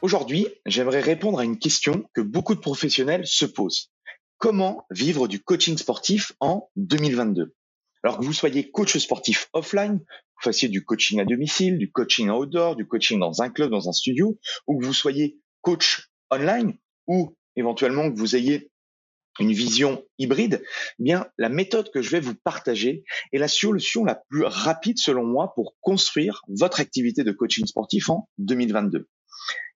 Aujourd'hui, j'aimerais répondre à une question que beaucoup de professionnels se posent. Comment vivre du coaching sportif en 2022 Alors que vous soyez coach sportif offline, vous fassiez du coaching à domicile, du coaching outdoor, du coaching dans un club, dans un studio, ou que vous soyez coach online, ou éventuellement que vous ayez une vision hybride, eh bien la méthode que je vais vous partager est la solution la plus rapide selon moi pour construire votre activité de coaching sportif en 2022.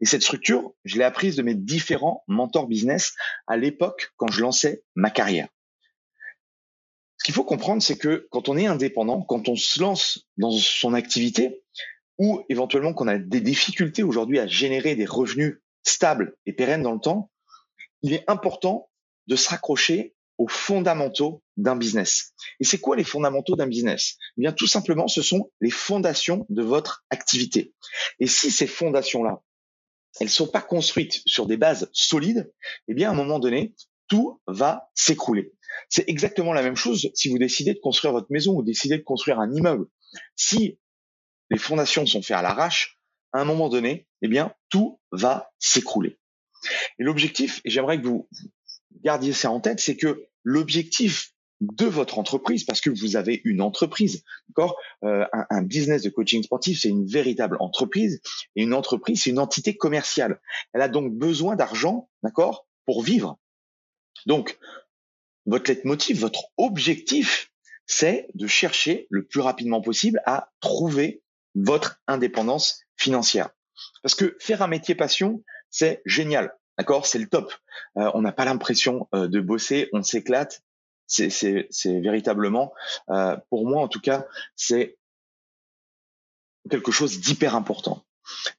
Et cette structure, je l'ai apprise de mes différents mentors business à l'époque quand je lançais ma carrière. Ce qu'il faut comprendre, c'est que quand on est indépendant, quand on se lance dans son activité, ou éventuellement qu'on a des difficultés aujourd'hui à générer des revenus stables et pérennes dans le temps, il est important de se raccrocher aux fondamentaux d'un business. Et c'est quoi les fondamentaux d'un business? Eh Bien tout simplement, ce sont les fondations de votre activité. Et si ces fondations-là, elles sont pas construites sur des bases solides, eh bien, à un moment donné, tout va s'écrouler. C'est exactement la même chose si vous décidez de construire votre maison ou décidez de construire un immeuble. Si les fondations sont faites à l'arrache, à un moment donné, eh bien, tout va s'écrouler. Et l'objectif, et j'aimerais que vous gardiez ça en tête, c'est que l'objectif de votre entreprise parce que vous avez une entreprise, d'accord? Euh, un, business de coaching sportif, c'est une véritable entreprise et une entreprise, c'est une entité commerciale. Elle a donc besoin d'argent, d'accord, pour vivre. Donc, votre leitmotiv, votre objectif, c'est de chercher le plus rapidement possible à trouver votre indépendance financière. Parce que faire un métier passion, c'est génial. D'accord, c'est le top. Euh, on n'a pas l'impression euh, de bosser, on s'éclate, c'est véritablement, euh, pour moi en tout cas, c'est quelque chose d'hyper important.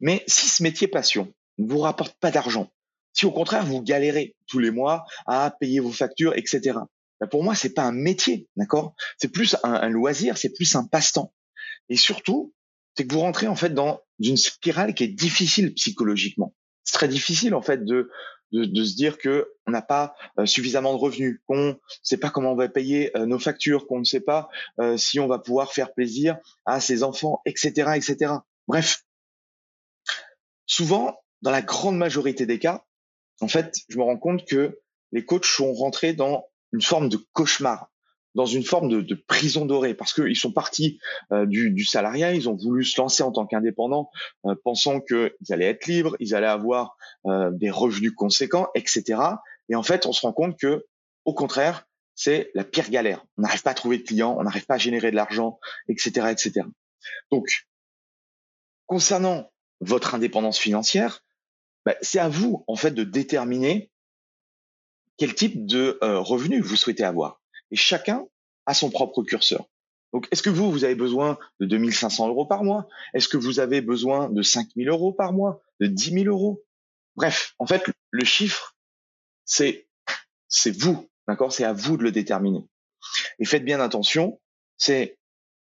Mais si ce métier passion ne vous rapporte pas d'argent, si au contraire vous galérez tous les mois à payer vos factures, etc. Ben pour moi, c'est pas un métier, d'accord? C'est plus un, un loisir, c'est plus un passe-temps. Et surtout, c'est que vous rentrez en fait dans une spirale qui est difficile psychologiquement. C'est très difficile en fait de de, se dire que on n'a pas euh, suffisamment de revenus, qu'on ne sait pas comment on va payer euh, nos factures, qu'on ne sait pas euh, si on va pouvoir faire plaisir à ses enfants, etc., etc. Bref, souvent, dans la grande majorité des cas, en fait, je me rends compte que les coachs sont rentrés dans une forme de cauchemar dans une forme de, de prison dorée parce qu'ils sont partis euh, du, du, salariat, ils ont voulu se lancer en tant qu'indépendants, euh, pensant qu'ils allaient être libres, ils allaient avoir euh, des revenus conséquents, etc. Et en fait, on se rend compte que, au contraire, c'est la pire galère. On n'arrive pas à trouver de clients, on n'arrive pas à générer de l'argent, etc., etc. Donc, concernant votre indépendance financière, bah, c'est à vous en fait de déterminer quel type de revenus vous souhaitez avoir et chacun a son propre curseur. Donc, est-ce que vous, vous avez besoin de 2500 euros par mois? Est-ce que vous avez besoin de 5000 euros par mois De 10 000 euros? Bref, en fait, le chiffre, c'est vous, d'accord? C'est à vous de le déterminer. Et faites bien attention, c'est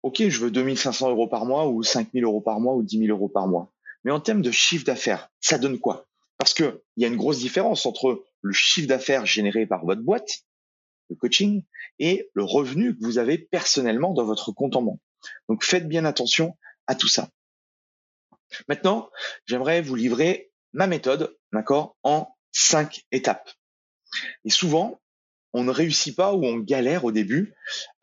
OK, je veux 2500 euros par mois ou 5000 euros par mois ou 10 000 euros par mois. Mais en termes de chiffre d'affaires, ça donne quoi? Parce que il y a une grosse différence entre le chiffre d'affaires généré par votre boîte, le coaching, et le revenu que vous avez personnellement dans votre compte en banque. Donc faites bien attention à tout ça. Maintenant, j'aimerais vous livrer ma méthode, d'accord, en cinq étapes. Et souvent, on ne réussit pas ou on galère au début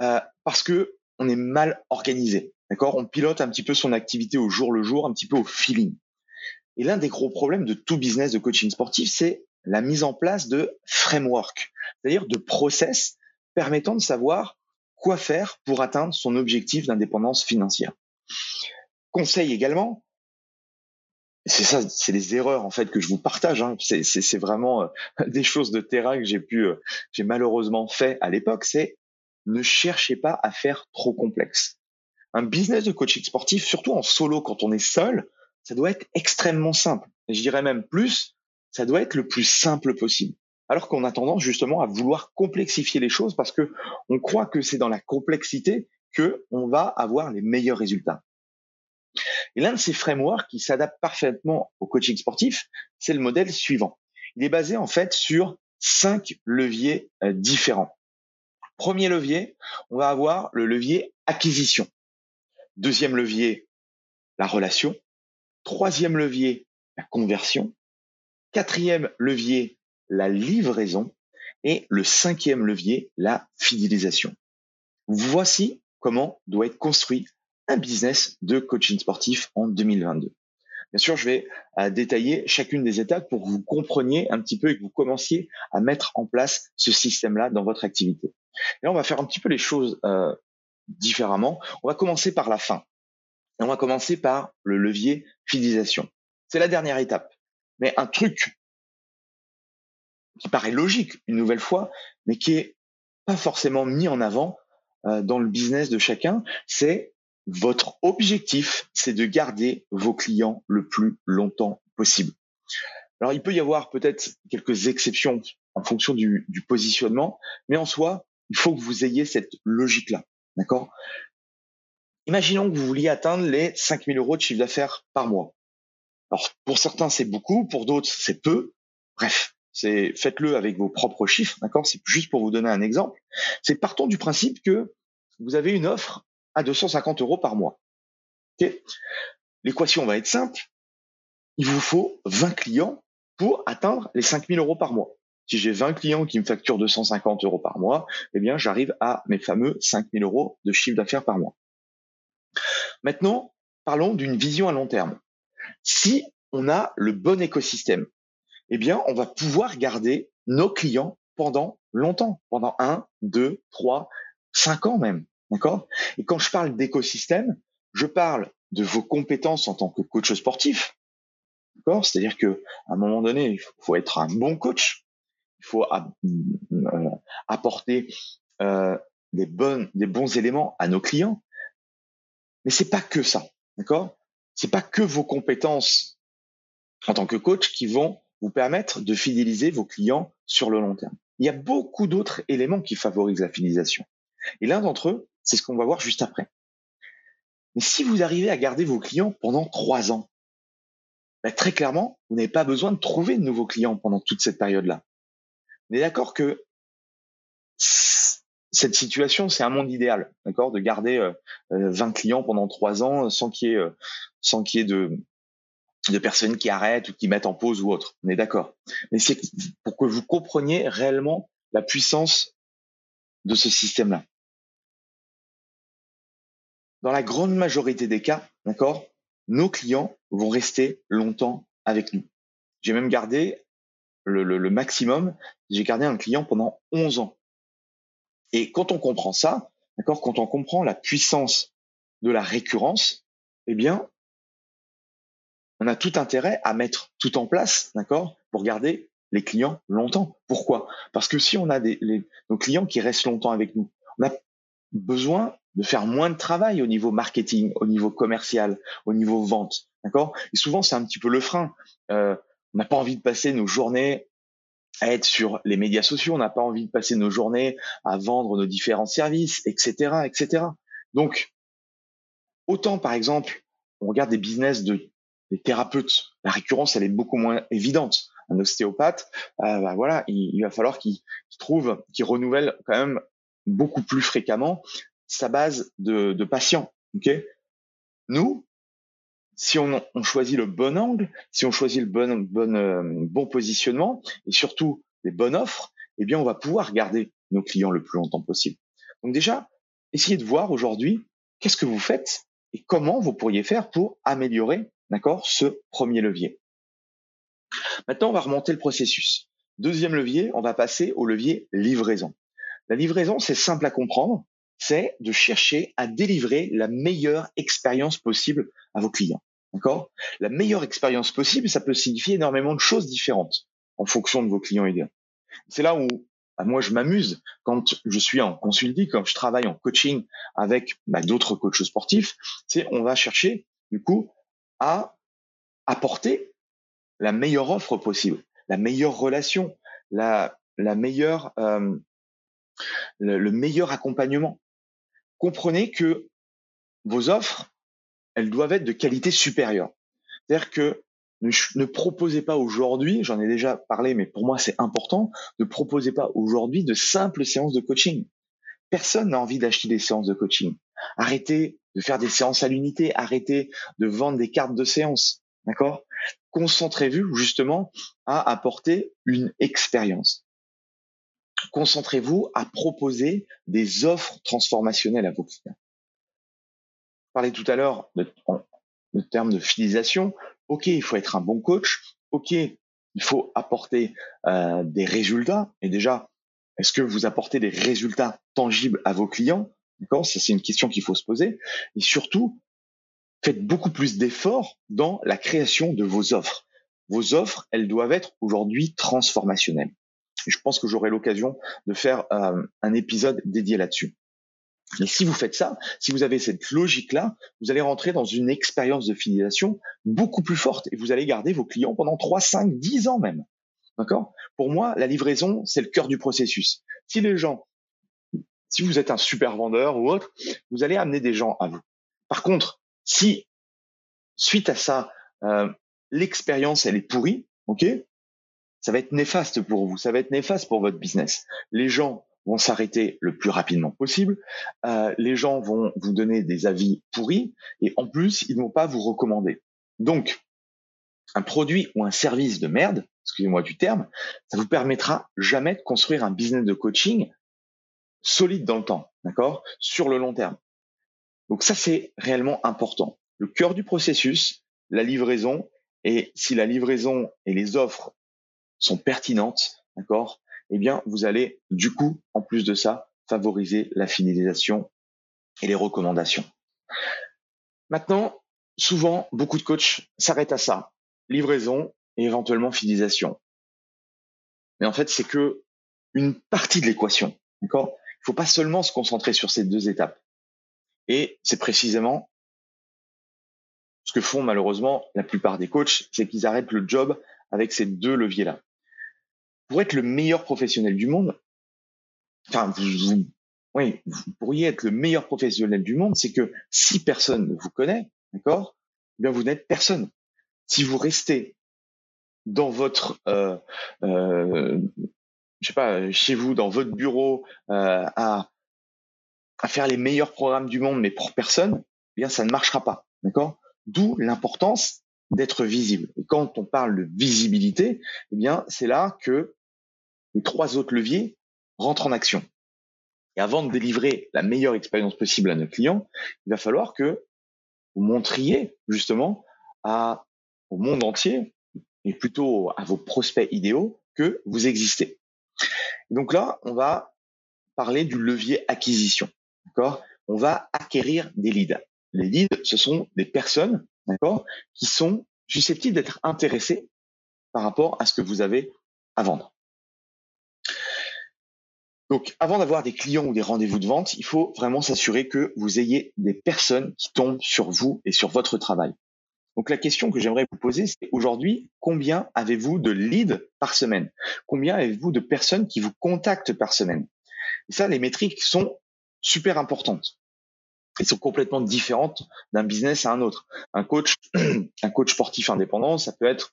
euh, parce que on est mal organisé. D'accord? On pilote un petit peu son activité au jour le jour, un petit peu au feeling. Et l'un des gros problèmes de tout business de coaching sportif, c'est la mise en place de framework, c'est-à-dire de process permettant de savoir quoi faire pour atteindre son objectif d'indépendance financière. Conseil également, c'est ça, c'est les erreurs en fait que je vous partage. Hein. C'est vraiment euh, des choses de terrain que j'ai euh, j'ai malheureusement fait à l'époque. C'est ne cherchez pas à faire trop complexe un business de coaching sportif, surtout en solo quand on est seul, ça doit être extrêmement simple. Je dirais même plus, ça doit être le plus simple possible. Alors qu'on a tendance justement à vouloir complexifier les choses parce que on croit que c'est dans la complexité que on va avoir les meilleurs résultats. Et l'un de ces frameworks qui s'adapte parfaitement au coaching sportif, c'est le modèle suivant. Il est basé en fait sur cinq leviers euh, différents. Premier levier, on va avoir le levier acquisition. Deuxième levier, la relation. Troisième levier, la conversion. Quatrième levier, la livraison. Et le cinquième levier, la fidélisation. Voici comment doit être construit un business de coaching sportif en 2022. Bien sûr, je vais euh, détailler chacune des étapes pour que vous compreniez un petit peu et que vous commenciez à mettre en place ce système-là dans votre activité. Et on va faire un petit peu les choses euh, différemment. On va commencer par la fin. on va commencer par le levier fidélisation. C'est la dernière étape. Mais un truc qui paraît logique une nouvelle fois, mais qui est pas forcément mis en avant euh, dans le business de chacun, c'est votre objectif, c'est de garder vos clients le plus longtemps possible. Alors il peut y avoir peut-être quelques exceptions en fonction du, positionnement, mais en soi, il faut que vous ayez cette logique-là. D'accord? Imaginons que vous vouliez atteindre les 5000 euros de chiffre d'affaires par mois. Alors, pour certains, c'est beaucoup, pour d'autres, c'est peu. Bref, c'est faites-le avec vos propres chiffres, d'accord? C'est juste pour vous donner un exemple. C'est partons du principe que vous avez une offre à 250 euros par mois. L'équation va être simple. Il vous faut 20 clients pour atteindre les 5000 euros par mois. Si j'ai 20 clients qui me facturent 250 euros par mois, eh bien, j'arrive à mes fameux 5000 euros de chiffre d'affaires par mois. Maintenant, parlons d'une vision à long terme. Si on a le bon écosystème, eh bien, on va pouvoir garder nos clients pendant longtemps, pendant 1, 2, 3, 5 ans même. D'accord? Et quand je parle d'écosystème, je parle de vos compétences en tant que coach sportif. D'accord? C'est-à-dire que à un moment donné, il faut être un bon coach il faut euh, apporter euh, des bons éléments à nos clients. Mais c'est pas que ça, d'accord? C'est pas que vos compétences en tant que coach qui vont vous permettre de fidéliser vos clients sur le long terme. Il y a beaucoup d'autres éléments qui favorisent la fidélisation. Et l'un d'entre eux, c'est ce qu'on va voir juste après. Mais si vous arrivez à garder vos clients pendant trois ans, ben, très clairement, vous n'avez pas besoin de trouver de nouveaux clients pendant toute cette période-là. On est d'accord que cette situation, c'est un monde idéal, d'accord, de garder 20 euh, euh, clients pendant trois ans sans qu'il y ait, euh, sans qu'il y ait de, personnes qui arrêtent ou qui mettent en pause ou autre. On est d'accord. Mais c'est pour que vous compreniez réellement la puissance de ce système-là. Dans la grande majorité des cas, d'accord, nos clients vont rester longtemps avec nous. J'ai même gardé le, maximum, j'ai gardé un client pendant 11 ans. Et quand on comprend ça, d'accord, quand on comprend la puissance de la récurrence, eh bien, on a tout intérêt à mettre tout en place, d'accord, pour garder les clients longtemps. Pourquoi? Parce que si on a des, nos clients qui restent longtemps avec nous, on a besoin de faire moins de travail au niveau marketing, au niveau commercial, au niveau vente, d'accord? Et souvent, c'est un petit peu le frein. Euh, on n'a pas envie de passer nos journées à être sur les médias sociaux. On n'a pas envie de passer nos journées à vendre nos différents services, etc., etc. Donc, autant par exemple, on regarde des business de des thérapeutes, la récurrence elle est beaucoup moins évidente. Un ostéopathe, euh, bah voilà, il, va falloir qu'il trouve, qu'il renouvelle quand même beaucoup plus fréquemment sa base de, de patients. Ok, nous, si on, choisit le bon angle, si on choisit le bon, bon, euh, bon positionnement et surtout les bonnes offres, eh bien, on va pouvoir garder nos clients le plus longtemps possible. Donc déjà, essayez de voir aujourd'hui qu'est-ce que vous faites et comment vous pourriez faire pour améliorer, d'accord, ce premier levier. Maintenant, on va remonter le processus. Deuxième levier, on va passer au levier livraison. La livraison, c'est simple à comprendre, c'est de chercher à délivrer la meilleure expérience possible à vos clients. D'accord? La meilleure expérience possible, ça peut signifier énormément de choses différentes en fonction de vos clients idéaux. C'est là où bah, moi je m'amuse quand je suis en consulting, quand je travaille en coaching avec bah, d'autres coachs sportifs, c'est on va chercher du coup à apporter la meilleure offre possible, la meilleure relation, la, meilleure, euh, le meilleur accompagnement. Comprenez que vos offres elles doivent être de qualité supérieure. C'est-à-dire que ne, proposez pas aujourd'hui, j'en ai déjà parlé, mais pour moi c'est important, ne proposez pas aujourd'hui de simples séances de coaching. Personne n'a envie d'acheter des séances de coaching. Arrêtez de faire des séances à l'unité, arrêtez de vendre des cartes de séance. D'accord? Concentrez-vous justement à apporter une expérience. Concentrez-vous à proposer des offres transformationnelles à vos clients parlais tout à l'heure de, termes de fidélisation. Ok, il faut être un bon coach. Ok, il faut apporter euh, des résultats. Et déjà, est-ce que vous apportez des résultats tangibles à vos clients? D'accord, c'est une question qu'il faut se poser. Et surtout, faites beaucoup plus d'efforts dans la création de vos offres. Vos offres, elles doivent être aujourd'hui transformationnelles. Je pense que j'aurai l'occasion de faire euh, un épisode dédié là-dessus. Mais si vous faites ça, si vous avez cette logique-là, vous allez rentrer dans une expérience de fidélisation beaucoup plus forte et vous allez garder vos clients pendant 3, 5, 10 ans même. D'accord? Pour moi, la livraison, c'est le cœur du processus. Si les gens, si vous êtes un super vendeur ou autre, vous allez amener des gens à vous. Par contre, si suite à ça, euh, l'expérience, elle est pourrie, ok? Ça va être néfaste pour vous, ça va être néfaste pour votre business. Les gens vont s'arrêter le plus rapidement possible. Euh, les gens vont vous donner des avis pourris et en plus, ils ne vont pas vous recommander. Donc, un produit ou un service de merde, excusez-moi du terme, ça vous permettra jamais de construire un business de coaching solide dans le temps, d'accord, sur le long terme. Donc ça, c'est réellement important. Le cœur du processus, la livraison, et si la livraison et les offres sont pertinentes, d'accord, eh bien, vous allez, du coup, en plus de ça, favoriser la fidélisation et les recommandations. Maintenant, souvent, beaucoup de coachs s'arrêtent à ça. Livraison et éventuellement fidélisation. Mais en fait, c'est que une partie de l'équation. Il faut pas seulement se concentrer sur ces deux étapes. Et c'est précisément ce que font malheureusement la plupart des coachs, c'est qu'ils arrêtent le job avec ces deux leviers-là pour être le meilleur professionnel du monde, enfin, vous, pourriez être le meilleur professionnel du monde, c'est que si personne ne vous connaît, d'accord, eh bien vous n'êtes personne. Si vous restez dans votre, euh, euh, je sais pas, chez vous, dans votre bureau, euh, à, à faire les meilleurs programmes du monde, mais pour personne, eh bien ça ne marchera pas, d'accord? D'où l'importance d'être visible. Et quand on parle de visibilité, eh bien c'est là que les trois autres leviers rentrent en action. Et avant de délivrer la meilleure expérience possible à nos clients, il va falloir que vous montriez justement à, au monde entier et plutôt à vos prospects idéaux que vous existez. Donc là, on va parler du levier acquisition. D'accord? On va acquérir des leads. Les leads, ce sont des personnes, d'accord, qui sont susceptibles d'être intéressées par rapport à ce que vous avez à vendre. Donc, avant d'avoir des clients ou des rendez-vous de vente, il faut vraiment s'assurer que vous ayez des personnes qui tombent sur vous et sur votre travail. Donc la question que j'aimerais vous poser, c'est aujourd'hui, combien avez-vous de leads par semaine? Combien avez-vous de personnes qui vous contactent par semaine? Et ça, les métriques sont super importantes. Elles sont complètement différentes d'un business à un autre. Un coach, un coach sportif indépendant, ça peut être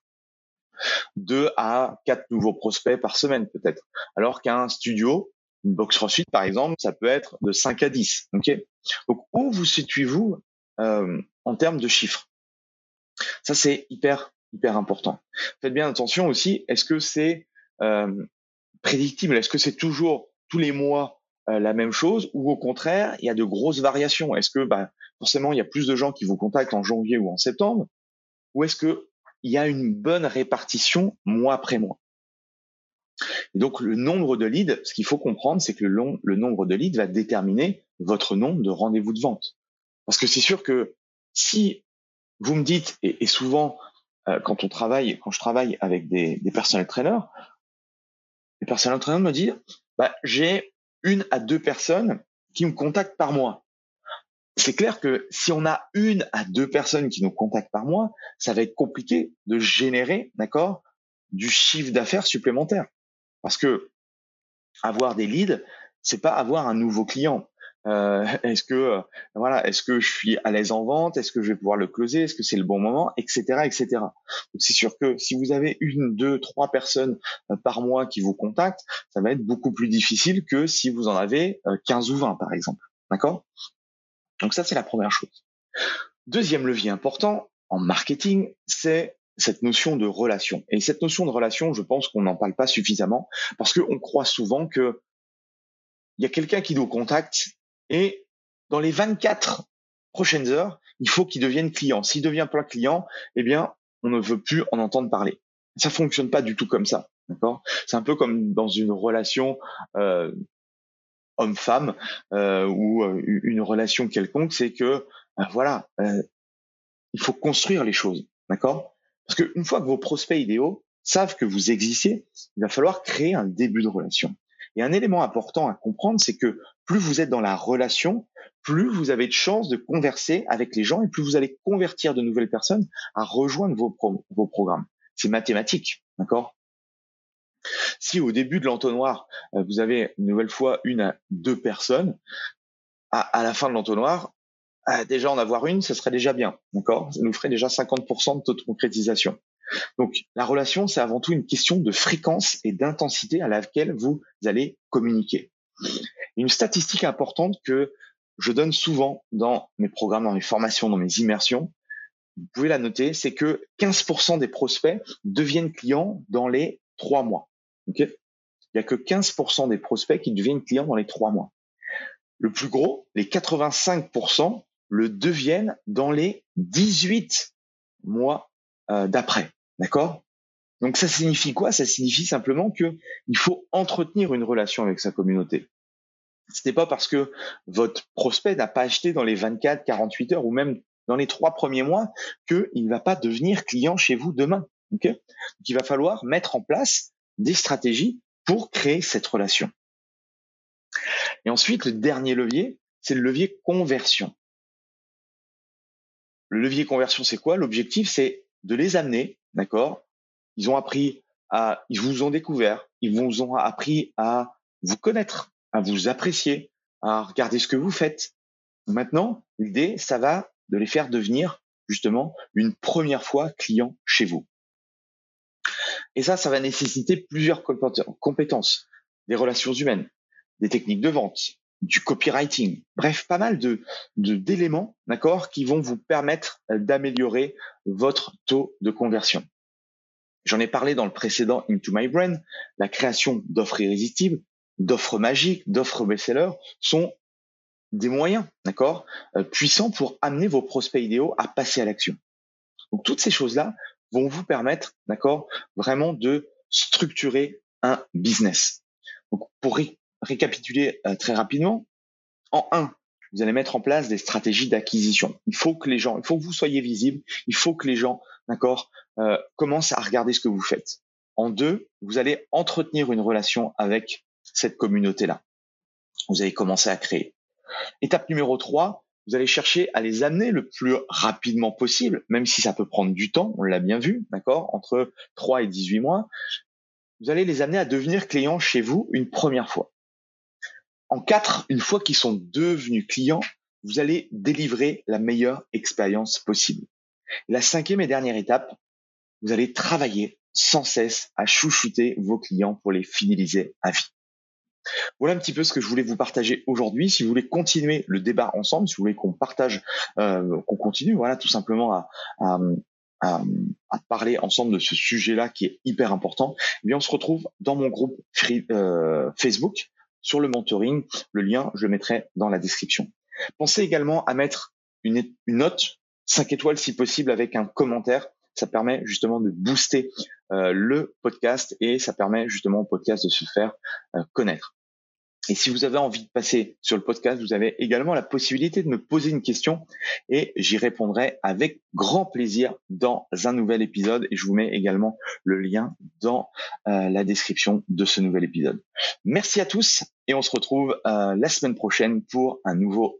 deux à quatre nouveaux prospects par semaine peut-être. Alors qu'un studio, une box CrossFit par exemple, ça peut être de 5 à 10. Ok? Donc où vous situez-vous euh, en termes de chiffres? Ça c'est hyper hyper important. Faites bien attention aussi. Est-ce que c'est euh, prédictible? Est-ce que c'est toujours tous les mois euh, la même chose? Ou au contraire il y a de grosses variations? Est-ce que bah, forcément il y a plus de gens qui vous contactent en janvier ou en septembre? Ou est-ce que il y a une bonne répartition mois après mois? Et donc le nombre de leads, ce qu'il faut comprendre, c'est que le, nombre de leads va déterminer votre nombre de rendez-vous de vente. Parce que c'est sûr que si vous me dites, et, souvent euh, quand on travaille, quand je travaille avec des, des personnels trainers, les personnels trainers me disent, bah, j'ai une à deux personnes qui me contactent par mois c'est clair que si on a une à deux personnes qui nous contactent par mois, ça va être compliqué de générer, d'accord, du chiffre d'affaires supplémentaire. Parce que avoir des leads, c'est pas avoir un nouveau client. Euh, est-ce que euh, voilà, est-ce que je suis à l'aise en vente, est-ce que je vais pouvoir le closer, est-ce que c'est le bon moment, etc., etc. Donc c'est sûr que si vous avez une, deux, trois personnes euh, par mois qui vous contactent, ça va être beaucoup plus difficile que si vous en avez 15 ou 20 par exemple. D'accord? Donc ça, c'est la première chose. Deuxième levier important en marketing, c'est cette notion de relation. Et cette notion de relation, je pense qu'on n'en parle pas suffisamment parce qu'on croit souvent que il y a quelqu'un qui nous contacte et dans les 24 prochaines heures, il faut qu'il devienne client. S'il devient pas client, eh bien, on ne veut plus en entendre parler. Ça fonctionne pas du tout comme ça. D'accord? C'est un peu comme dans une relation euh, homme-femme euh, ou euh, une relation quelconque, c'est que ben voilà, il faut construire les choses, d'accord? Parce qu'une fois que vos prospects idéaux savent que vous existez, il va falloir créer un début de relation. Et un élément important à comprendre, c'est que plus vous êtes dans la relation, plus vous avez de chances de converser avec les gens et plus vous allez convertir de nouvelles personnes à rejoindre vos, vos programmes. C'est mathématique, d'accord? Si au début de l'entonnoir, euh, vous avez une nouvelle fois une à deux personnes, à, la fin de l'entonnoir, euh, déjà en avoir une, ce serait déjà bien, d'accord? Ça nous ferait déjà 50% de taux de concrétisation. Donc la relation, c'est avant tout une question de fréquence et d'intensité à laquelle vous allez communiquer. Une statistique importante que je donne souvent dans mes programmes, dans mes formations, dans mes immersions, vous pouvez la noter, c'est que 15% des prospects deviennent clients dans les trois mois. Il n'y a que 15% des prospects qui deviennent clients dans les trois mois. Le plus gros, les 85%, le deviennent dans les 18 mois euh, d'après. D'accord? Donc ça signifie quoi? Ça signifie simplement que il faut entretenir une relation avec sa communauté. Ce n'est pas parce que votre prospect n'a pas acheté dans les 24, 48 heures ou même dans les trois premiers mois qu'il ne va pas devenir client chez vous demain. Donc il va falloir mettre en place des stratégies pour créer cette relation. Et ensuite, le dernier levier, c'est le levier conversion. Le levier conversion, c'est quoi? L'objectif, c'est de les amener, d'accord? Ils ont appris à, ils vous ont découvert, ils vous ont appris à vous connaître, à vous apprécier, à regarder ce que vous faites. Maintenant, l'idée, ça va de les faire devenir justement une première fois client chez vous. Et ça, ça va nécessiter plusieurs compétences, des relations humaines, des techniques de vente, du copywriting, bref, pas mal de d'éléments, d'accord, qui vont vous permettre euh, d'améliorer votre taux de conversion. J'en ai parlé dans le précédent Into My Brain, la création d'offres irrésistibles, d'offres magiques, d'offres best-sellers sont des moyens, d'accord, euh, puissants pour amener vos prospects idéaux à passer à l'action. Donc toutes ces choses-là, vont vous permettre, d'accord, vraiment de structurer un business. Donc, pour récapituler euh, très rapidement, en un, vous allez mettre en place des stratégies d'acquisition. Il faut que les gens, il faut que vous soyez visible, il faut que les gens, d'accord, euh, commencent à regarder ce que vous faites. En deux, vous allez entretenir une relation avec cette communauté-là. Vous allez commencer à créer. Étape numéro trois, vous allez chercher à les amener le plus rapidement possible, même si ça peut prendre du temps, on l'a bien vu, d'accord, entre 3 et 18 mois. Vous allez les amener à devenir clients chez vous une première fois. En quatre, une fois qu'ils sont devenus clients, vous allez délivrer la meilleure expérience possible. La cinquième et dernière étape, vous allez travailler sans cesse à chouchouter vos clients pour les fidéliser à vie. Voilà un petit peu ce que je voulais vous partager aujourd'hui. Si vous voulez continuer le débat ensemble, si vous voulez qu'on partage, euh, qu'on continue, voilà, tout simplement à, parler ensemble de ce sujet-là qui est hyper important, eh bien on se retrouve dans mon groupe euh, Facebook sur le mentoring. Le lien, je le mettrai dans la description. Pensez également à mettre une, note 5 étoiles si possible avec un commentaire. Ça permet justement de booster euh, le podcast et ça permet justement au podcast de se faire euh, connaître. Et si vous avez envie de passer sur le podcast, vous avez également la possibilité de me poser une question et j'y répondrai avec grand plaisir dans un nouvel épisode. Et je vous mets également le lien dans euh, la description de ce nouvel épisode. Merci à tous et on se retrouve la semaine prochaine pour un nouveau